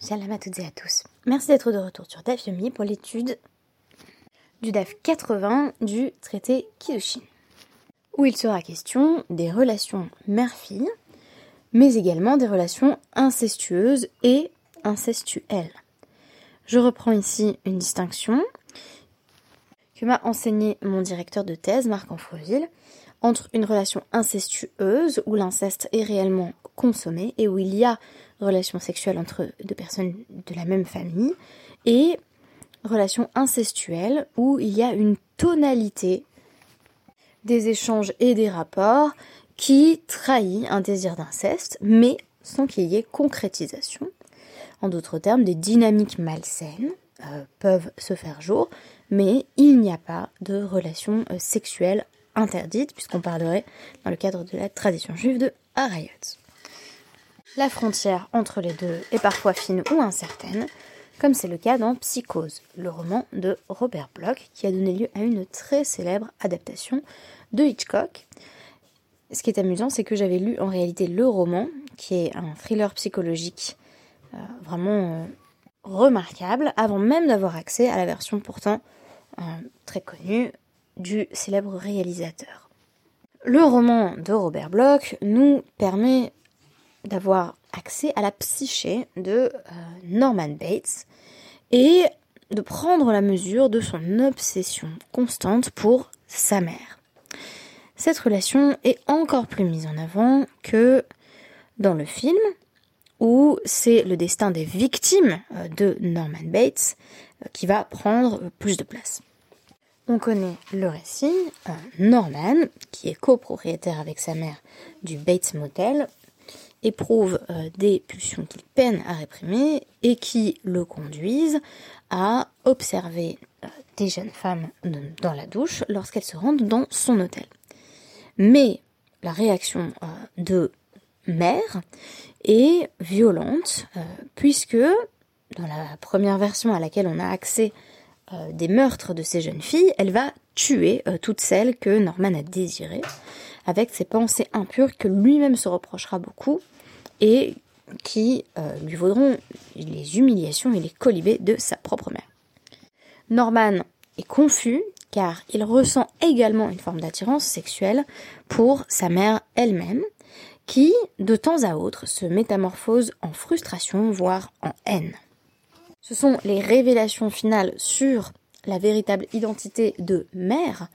Shalom à toutes et à tous. Merci d'être de retour sur DAF Yomi pour l'étude du DAF 80 du traité Kiddushin, où il sera question des relations mère-fille, mais également des relations incestueuses et incestuelles. Je reprends ici une distinction que m'a enseigné mon directeur de thèse, Marc Anfreville, entre une relation incestueuse, où l'inceste est réellement consommé et où il y a relation sexuelle entre deux personnes de la même famille, et relation incestuelle où il y a une tonalité des échanges et des rapports qui trahit un désir d'inceste, mais sans qu'il y ait concrétisation. En d'autres termes, des dynamiques malsaines euh, peuvent se faire jour, mais il n'y a pas de relation euh, sexuelle interdite, puisqu'on parlerait dans le cadre de la tradition juive de Harayot. La frontière entre les deux est parfois fine ou incertaine, comme c'est le cas dans Psychose, le roman de Robert Bloch, qui a donné lieu à une très célèbre adaptation de Hitchcock. Ce qui est amusant, c'est que j'avais lu en réalité le roman, qui est un thriller psychologique euh, vraiment euh, remarquable, avant même d'avoir accès à la version pourtant euh, très connue du célèbre réalisateur. Le roman de Robert Bloch nous permet d'avoir accès à la psyché de euh, Norman Bates et de prendre la mesure de son obsession constante pour sa mère. Cette relation est encore plus mise en avant que dans le film, où c'est le destin des victimes euh, de Norman Bates euh, qui va prendre plus de place. On connaît le récit. Norman, qui est copropriétaire avec sa mère du Bates Motel, éprouve euh, des pulsions qu'il peine à réprimer et qui le conduisent à observer euh, des jeunes femmes dans la douche lorsqu'elles se rendent dans son hôtel. Mais la réaction euh, de mère est violente puisque dans la première version à laquelle on a accès des meurtres de ces jeunes filles, elle va tuer toutes celles que Norman a désirées avec ses pensées impures que lui-même se reprochera beaucoup et qui euh, lui vaudront les humiliations et les colibés de sa propre mère. Norman est confus car il ressent également une forme d'attirance sexuelle pour sa mère elle-même, qui, de temps à autre, se métamorphose en frustration, voire en haine. Ce sont les révélations finales sur la véritable identité de mère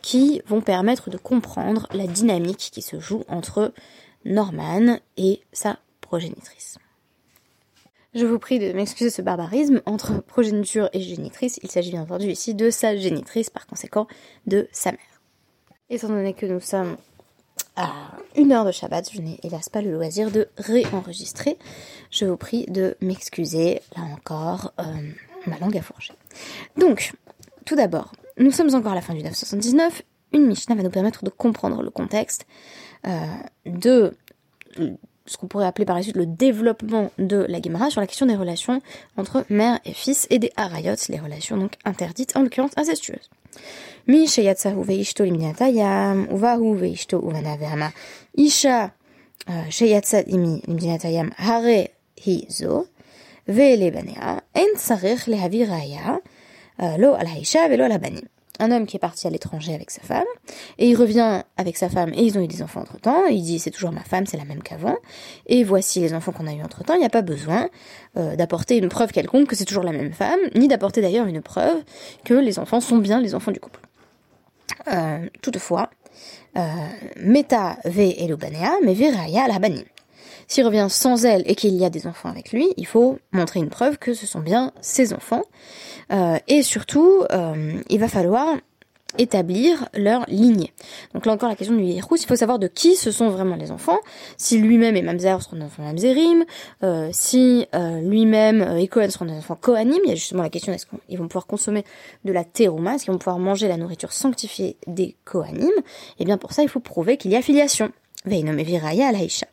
qui vont permettre de comprendre la dynamique qui se joue entre Norman et sa progénitrice. Je vous prie de m'excuser ce barbarisme entre progéniture et génitrice. Il s'agit bien entendu ici de sa génitrice, par conséquent de sa mère. Étant donné que nous sommes à une heure de Shabbat, je n'ai hélas pas le loisir de réenregistrer. Je vous prie de m'excuser, là encore, euh, ma langue a fourché. Donc, tout d'abord, nous sommes encore à la fin du 979. Une Mishnah va nous permettre de comprendre le contexte euh, de ce qu'on pourrait appeler par la suite le développement de la Gemara sur la question des relations entre mère et fils et des harayot, les relations donc interdites, en l'occurrence incestueuses. Isha euh, hare hi zo, ve'lebanea, en euh, lo Un homme qui est parti à l'étranger avec sa femme, et il revient avec sa femme, et ils ont eu des enfants entre-temps, et il dit c'est toujours ma femme, c'est la même qu'avant, et voici les enfants qu'on a eu entre-temps, il n'y a pas besoin euh, d'apporter une preuve quelconque que c'est toujours la même femme, ni d'apporter d'ailleurs une preuve que les enfants sont bien les enfants du couple. Euh, toutefois, Meta ve elobanea, mais viraya la s'il revient sans elle et qu'il y a des enfants avec lui, il faut montrer une preuve que ce sont bien ses enfants. Euh, et surtout, euh, il va falloir établir leur lignée. Donc là encore la question du Yerous, il faut savoir de qui ce sont vraiment les enfants, si lui-même et Mamzer seront des enfants Mamzerim, euh, si euh, lui-même euh, et Cohen seront des enfants Kohanim, il y a justement la question est-ce qu'ils vont pouvoir consommer de la terouma, est-ce qu'ils vont pouvoir manger la nourriture sanctifiée des Kohanim, et eh bien pour ça il faut prouver qu'il y a filiation. Veinom et Viraya Laïcha.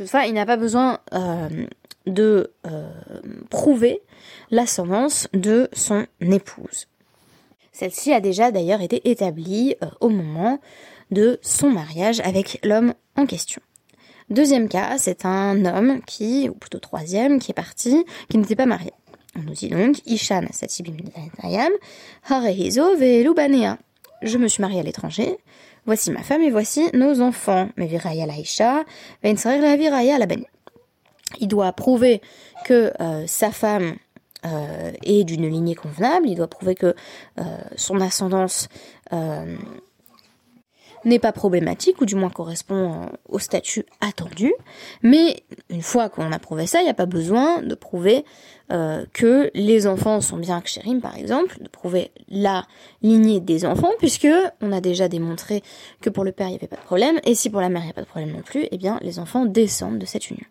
Toutefois, il n'a pas besoin euh, de euh, prouver l'ascendance de son épouse. Celle-ci a déjà d'ailleurs été établie euh, au moment de son mariage avec l'homme en question. Deuxième cas, c'est un homme qui, ou plutôt troisième, qui est parti, qui n'était pas marié. On nous dit donc, Ishan Satibim Harehizo Velubanea. Je me suis mariée à l'étranger, voici ma femme et voici nos enfants. Mais Viraya la la Viraya la Il doit prouver que euh, sa femme euh, est d'une lignée convenable, il doit prouver que euh, son ascendance n'est pas problématique, ou du moins correspond au statut attendu. Mais une fois qu'on a prouvé ça, il n'y a pas besoin de prouver que les enfants sont bien kshérim, par exemple, de prouver la lignée des enfants, puisque on a déjà démontré que pour le père, il n'y avait pas de problème, et si pour la mère, il n'y a pas de problème non plus, eh bien, les enfants descendent de cette union.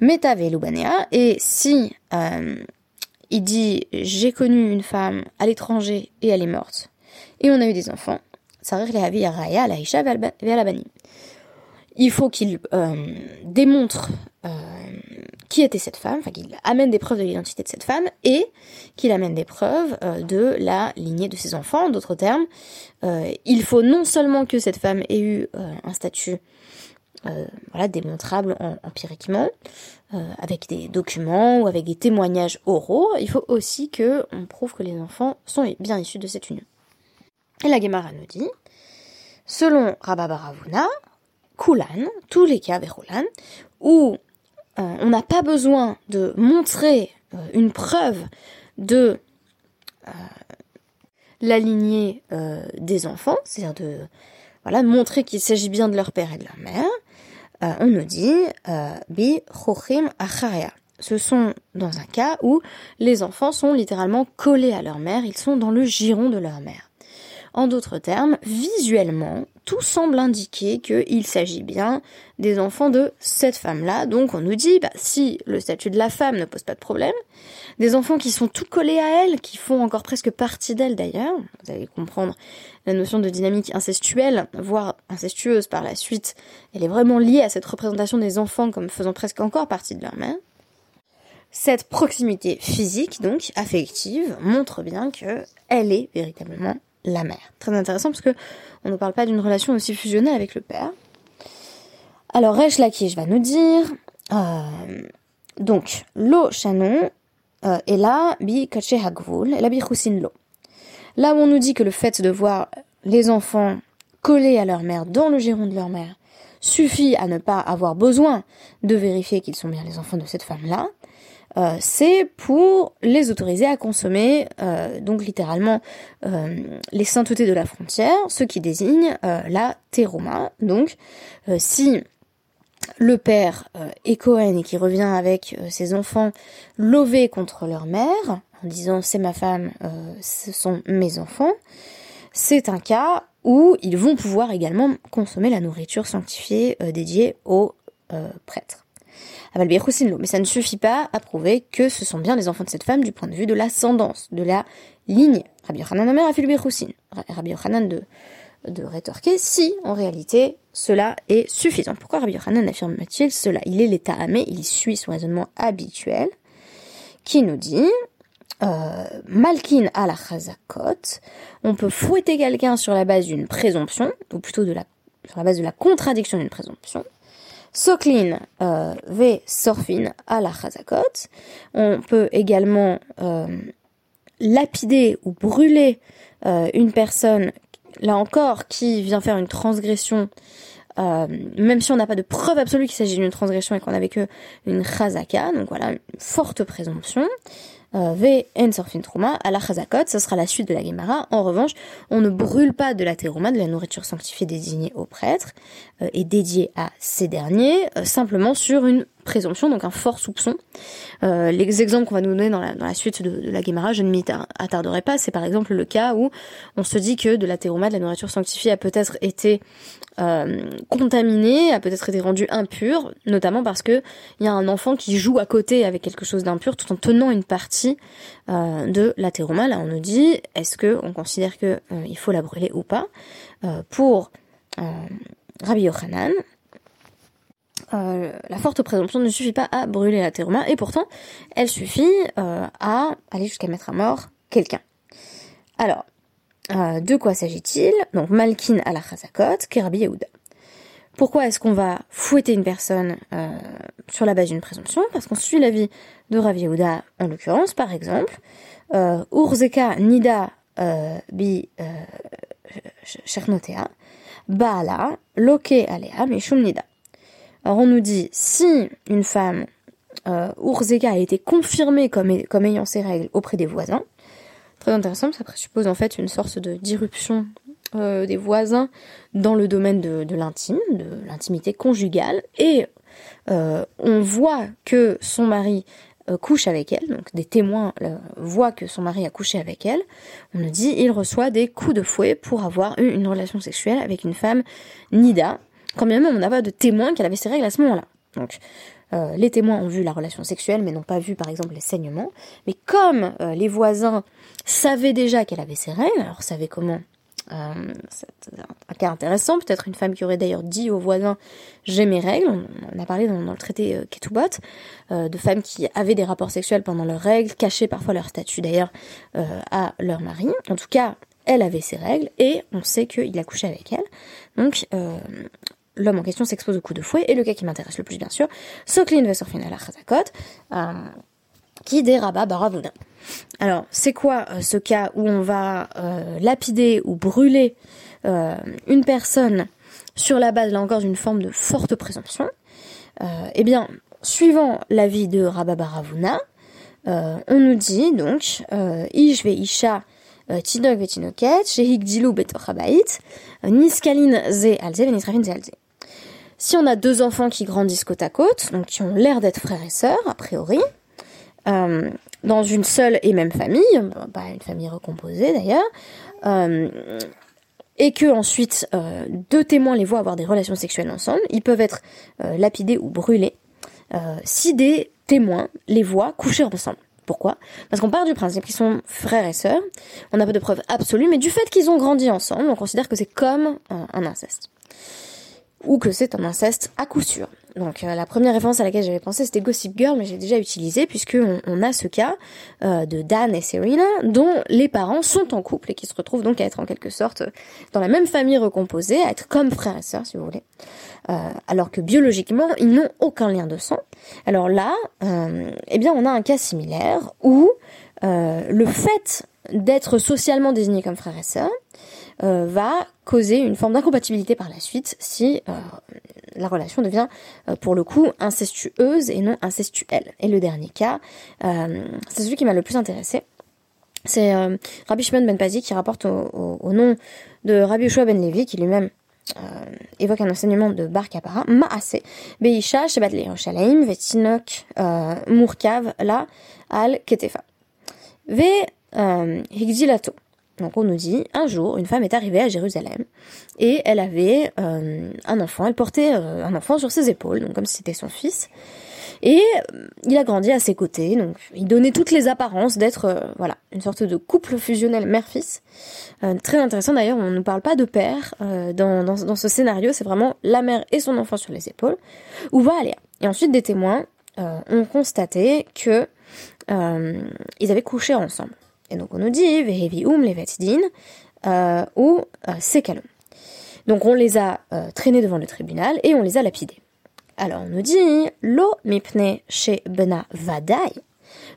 Metave Lubanea, et si il dit j'ai connu une femme à l'étranger et elle est morte. Et on a eu des enfants. Il faut qu'il euh, démontre euh, qui était cette femme, qu'il amène des preuves de l'identité de cette femme et qu'il amène des preuves euh, de la lignée de ses enfants. D'autres termes, il faut non seulement que cette femme ait eu un statut démontrable empiriquement, avec des documents ou avec des témoignages oraux, il faut aussi que on prouve que les enfants sont bien issus de cette union. Et la Gemara nous dit, selon Rababaravuna, Kulan, tous les cas Verolan, où euh, on n'a pas besoin de montrer une preuve de la lignée des enfants, c'est-à-dire de montrer qu'il s'agit bien de leur père et de leur mère, euh, on nous dit euh, bi chochim acharya. Ce sont dans un cas où les enfants sont littéralement collés à leur mère, ils sont dans le giron de leur mère. En d'autres termes, visuellement, tout semble indiquer qu'il s'agit bien des enfants de cette femme-là. Donc on nous dit, bah, si le statut de la femme ne pose pas de problème, des enfants qui sont tout collés à elle, qui font encore presque partie d'elle d'ailleurs, vous allez comprendre la notion de dynamique incestuelle, voire incestueuse par la suite, elle est vraiment liée à cette représentation des enfants comme faisant presque encore partie de leur mère. Cette proximité physique, donc affective, montre bien que elle est véritablement la mère. Très intéressant parce que on ne parle pas d'une relation aussi fusionnelle avec le père. Alors Resh Lakish va nous dire euh, donc lo chanon euh, et là bi kache hagvul et la bi lo. Là où on nous dit que le fait de voir les enfants collés à leur mère dans le giron de leur mère suffit à ne pas avoir besoin de vérifier qu'ils sont bien les enfants de cette femme-là, euh, c'est pour les autoriser à consommer, euh, donc littéralement, euh, les saintetés de la frontière, ce qui désigne la teroma. Donc, si le père est Cohen et qui revient avec ses enfants lovés contre leur mère, en disant c'est ma femme, ce sont mes enfants, c'est un cas où ils vont pouvoir également consommer la nourriture sanctifiée dédiée aux prêtres. Mais ça ne suffit pas à prouver que ce sont bien les enfants de cette femme du point de vue de l'ascendance, de la ligne. Rabbi Yochanan Omer a fait le Rabbi Yochanan de, de rétorquer si, en réalité, cela est suffisant. Pourquoi Rabbi Yochanan affirme-t-il cela? Il est l'état amé, il suit son raisonnement habituel, qui nous dit, euh, Malkin à la chazakot, on peut fouetter quelqu'un sur la base d'une présomption, ou plutôt de la, sur la base de la contradiction d'une présomption, Soklin euh, V Sorfin à la Chazakot. On peut également euh, lapider ou brûler euh, une personne, là encore, qui vient faire une transgression, euh, même si on n'a pas de preuve absolue qu'il s'agit d'une transgression et qu'on a avec eux une Chazaka, donc voilà, une forte présomption. Euh, v Ensorfin Trouma à la Chazakot, ce sera la suite de la Gemara. En revanche, on ne brûle pas de la terouma, de la nourriture sanctifiée désignée aux prêtres euh, et dédiée à ces derniers, euh, simplement sur une présomption, donc un fort soupçon. les exemples qu'on va nous donner dans la, suite de, la Gemara, je ne m'y attarderai pas, c'est par exemple le cas où on se dit que de la terouma, de la nourriture sanctifiée, a peut-être été euh, contaminé, a peut-être été rendu impur, notamment parce que il y a un enfant qui joue à côté avec quelque chose d'impur tout en tenant une partie euh, de la teruma. Là, on nous dit est-ce que on considère que euh, il faut la brûler ou pas Pour Rabbi Yochanan, la forte présomption ne suffit pas à brûler la teruma et pourtant elle suffit à aller jusqu'à mettre à mort quelqu'un. Alors, euh, de quoi s'agit-il? Donc Malkin à la Chazakot, Kerabi Yehuda. Pourquoi est-ce qu'on va fouetter une personne euh, sur la base d'une présomption? Parce qu'on suit l'avis de Rav Yehuda, en l'occurrence, par exemple. Euh, Urzeka nida euh, bi euh, chernotea, baala loke alea mishum nida. Alors on nous dit, si une femme euh, a été confirmée comme, ayant ses règles auprès des voisins, très intéressant, ça présuppose en fait une sorte de d'irruption euh, des voisins dans le domaine de, de l'intime, de l'intimité conjugale, et euh, on voit que son mari euh, couche avec elle, donc des témoins euh, voient que son mari a couché avec elle, on nous dit il reçoit des coups de fouet pour avoir eu une relation sexuelle avec une femme nida, quand même on n'a pas de témoins qu'elle avait ses règles à ce moment-là. Donc euh, les témoins ont vu la relation sexuelle, mais n'ont pas vu par exemple les saignements. Mais comme euh, les voisins savaient déjà qu'elle avait ses règles, alors savaient comment euh, c'est un cas intéressant, peut-être une femme qui aurait d'ailleurs dit aux voisins j'ai mes règles, on, a parlé dans, dans le traité Ketubot, de femmes qui avaient des rapports sexuels pendant leurs règles, cachaient parfois leur statut d'ailleurs à leur mari. En tout cas, elle avait ses règles et on sait qu'il a couché avec elle. Donc l'homme en question s'expose au coup de fouet et le cas qui m'intéresse le plus bien sûr, Soklin Vesorfin al qui déraba Baravuna. Alors, c'est quoi euh, ce cas où on va euh, lapider ou brûler euh, une personne sur la base, là encore, d'une forme de forte présomption? Eh bien, suivant l'avis de Rabba Baravuna, on nous dit donc Isha Tinok ve Tinoket, Shehik Dilu betoch habait, Niskalin ze alze, Venisrafin ze alze. Si on a deux enfants qui grandissent côte à côte, donc qui ont l'air d'être frères et sœurs, a priori, euh, dans une seule et même famille, bah, une famille recomposée d'ailleurs, euh, et que ensuite euh, deux témoins les voient avoir des relations sexuelles ensemble, ils peuvent être euh, lapidés ou brûlés euh, si des témoins les voient coucher ensemble. Pourquoi? Parce qu'on part du principe qu'ils sont frères et sœurs, on n'a pas de preuves absolues, mais du fait qu'ils ont grandi ensemble, on considère que c'est comme un inceste. Ou que c'est un inceste à coup sûr. Donc euh, la première référence à laquelle j'avais pensé c'était Gossip Girl, mais j'ai déjà utilisé puisque on, a ce cas euh, de Dan et Serena dont les parents sont en couple et qui se retrouvent donc à être en quelque sorte dans la même famille recomposée, à être comme frères et sœurs si vous voulez, euh, alors que biologiquement ils n'ont aucun lien de sang. Alors là, eh bien on a un cas similaire où le fait d'être socialement désigné comme frères et sœurs euh, va causer une forme d'incompatibilité par la suite si euh, la relation devient euh, pour le coup incestueuse et non incestuelle. Et le dernier cas, c'est celui qui m'a le plus intéressé. C'est Rabbi Shimon ben Pazi qui rapporte au, nom de Rabbi Yoshua ben Levi qui lui-même évoque un enseignement de Bar Kapara, Maase, Beisha, Shebat Yerushalayim, Vetinok, Murkav, La, Al, Ketefa. Ve Higdilato. Donc on nous dit, un jour, une femme est arrivée à Jérusalem et elle avait euh, un enfant, elle portait euh, un enfant sur ses épaules, donc comme si c'était son fils. Et euh, il a grandi à ses côtés, donc il donnait toutes les apparences d'être euh, voilà une sorte de couple fusionnel mère-fils. Euh, très intéressant d'ailleurs, on ne parle pas de père dans, dans, dans, ce scénario, c'est vraiment la mère et son enfant sur les épaules. Où va aller Et ensuite des témoins ont constaté que ils avaient couché ensemble. Et donc on nous dit Vehevium levetdin euh, ou euh, Sekalom. Donc on les a euh, traînés devant le tribunal et on les a lapidés. Alors on nous dit Lo mipne chez Bena Vadai.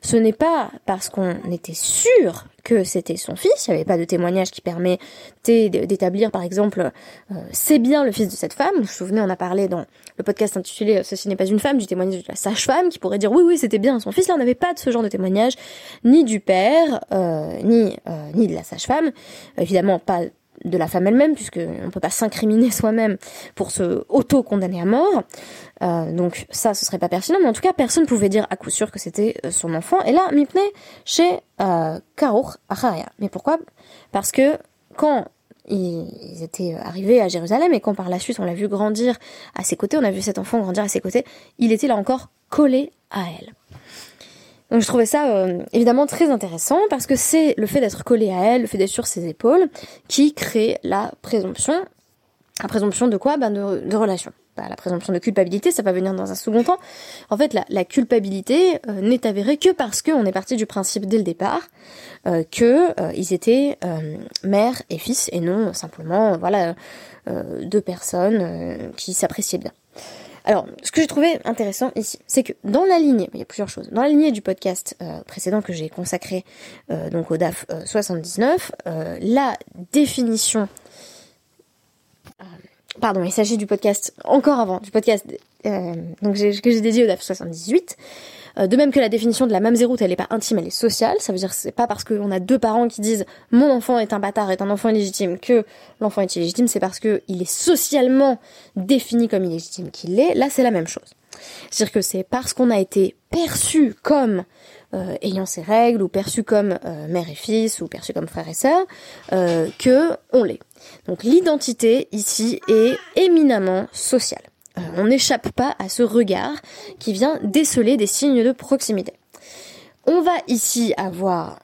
Ce n'est pas parce qu'on était sûr que c'était son fils, il n'y avait pas de témoignage qui permettait d'établir par exemple euh, c'est bien le fils de cette femme. Vous vous souvenez, on a parlé dans le podcast intitulé Ceci n'est pas une femme, du témoignage de la sage-femme qui pourrait dire oui oui c'était bien son fils. Là on n'avait pas de ce genre de témoignage, ni du père, euh, ni, euh, ni de la sage-femme. Évidemment pas de la femme elle-même, puisque on peut pas s'incriminer soi-même pour se auto-condamner à mort. Euh, donc ça, ce serait pas pertinent, mais en tout cas, personne pouvait dire à coup sûr que c'était euh, son enfant. Et là, Mipne chez euh, Acharya. Mais pourquoi? Parce que quand ils étaient arrivés à Jérusalem et quand par la suite on l'a vu grandir à ses côtés, on a vu cet enfant grandir à ses côtés, il était là encore collé à elle. Donc je trouvais ça euh, évidemment très intéressant parce que c'est le fait d'être collé à elle, le fait d'être sur ses épaules, qui crée la présomption. La présomption de quoi? Ben de, relation. bah, la présomption de culpabilité, ça va venir dans un second temps. En fait, la, culpabilité euh, n'est avérée que parce qu'on est parti du principe dès le départ euh, que euh, ils étaient mère et fils et non simplement voilà deux personnes qui s'appréciaient bien. Alors, ce que j'ai trouvé intéressant ici, c'est que dans la lignée, il y a plusieurs choses, dans la lignée du podcast précédent que j'ai consacré donc au DAF 79, la définition pardon, il s'agit du podcast encore avant, du podcast euh, donc que j'ai dédié au DAF 78. Euh, de même que la définition de la mamzeroute, elle n'est pas intime, elle est sociale. Ça veut dire que c'est pas parce qu'on a deux parents qui disent mon enfant est un bâtard, est un enfant illégitime que l'enfant est illégitime, c'est parce que il est socialement défini comme illégitime qu'il l'est. Là, c'est la même chose. C'est-à-dire que c'est parce qu'on a été perçu comme euh, ayant ses règles ou perçu comme euh, mère et fils ou perçu comme frère et sœur euh, que on l'est. Donc l'identité ici est éminemment sociale. On n'échappe pas à ce regard qui vient déceler des signes de proximité. On va ici avoir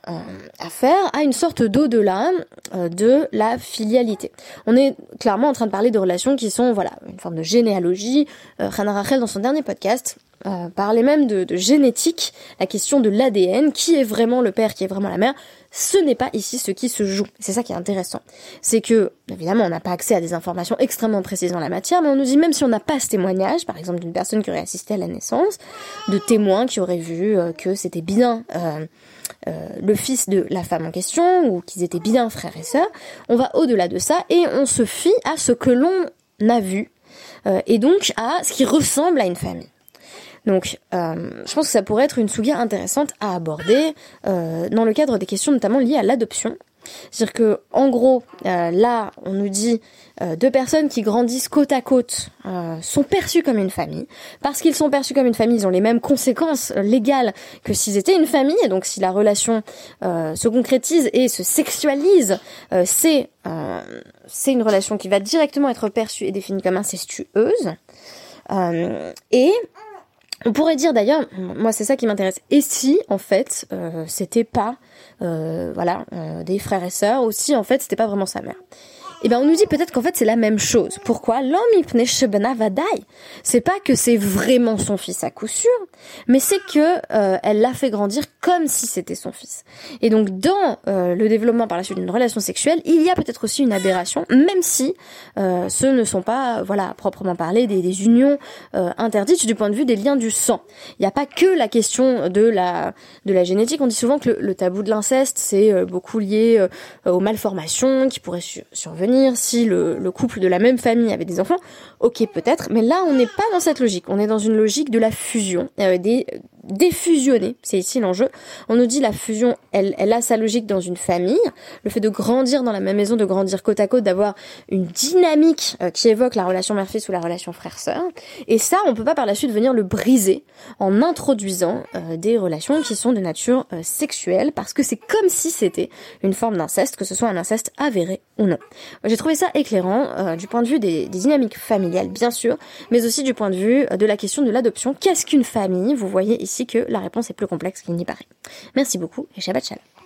affaire à une sorte d'au-delà de la filialité. On est clairement en train de parler de relations qui sont, voilà, une forme de généalogie. Rana Rachel, dans son dernier podcast, euh, parler même de, génétique, la question de l'ADN, qui est vraiment le père, qui est vraiment la mère, ce n'est pas ici ce qui se joue. C'est ça qui est intéressant. C'est que, évidemment, on n'a pas accès à des informations extrêmement précises dans la matière, mais on nous dit même si on n'a pas ce témoignage, par exemple d'une personne qui aurait assisté à la naissance, de témoins qui auraient vu euh, que c'était bien euh, le fils de la femme en question, ou qu'ils étaient bien frères et sœurs, on va au-delà de ça et on se fie à ce que l'on a vu, et donc à ce qui ressemble à une famille. Donc, euh, je pense que ça pourrait être une souga intéressante à aborder euh, dans le cadre des questions notamment liées à l'adoption. C'est-à-dire que, en gros, euh, là, on nous dit deux personnes qui grandissent côte à côte sont perçues comme une famille. Parce qu'ils sont perçus comme une famille, ils ont les mêmes conséquences légales que s'ils étaient une famille. Et donc, si la relation se concrétise et se sexualise, c'est c'est une relation qui va directement être perçue et définie comme incestueuse. et on pourrait dire d'ailleurs, moi c'est ça qui m'intéresse. Et si en fait euh, c'était pas, euh, voilà, euh, des frères et sœurs, ou si en fait c'était pas vraiment sa mère? Eh ben on nous dit peut-être qu'en fait c'est la même chose. Pourquoi L'homme C'est pas que c'est vraiment son fils à coup sûr, mais c'est que euh, elle l'a fait grandir comme si c'était son fils. Et donc dans euh, le développement par la suite d'une relation sexuelle, il y a peut-être aussi une aberration, même si euh, ce ne sont pas, voilà, proprement parler des, des unions interdites du point de vue des liens du sang. Il n'y a pas que la question de la de la génétique. On dit souvent que le, tabou de l'inceste c'est beaucoup lié aux malformations qui pourraient survenir si le, couple de la même famille avait des enfants, ok peut-être, mais là on n'est pas dans cette logique, on est dans une logique de la fusion, euh, des défusionner, c'est ici l'enjeu. On nous dit la fusion, elle, elle a sa logique dans une famille, le fait de grandir dans la même maison, de grandir côte à côte, d'avoir une dynamique euh, qui évoque la relation mère-fils ou la relation frère-sœur. Et ça, on peut pas par la suite venir le briser en introduisant euh, des relations qui sont de nature euh, sexuelle, parce que c'est comme si c'était une forme d'inceste, que ce soit un inceste avéré ou non. J'ai trouvé ça éclairant du point de vue des, des, dynamiques familiales, bien sûr, mais aussi du point de vue de la question de l'adoption. Qu'est-ce qu'une famille? Vous voyez ici que la réponse est plus complexe qu'il n'y paraît. Merci beaucoup et Shabbat Shalom.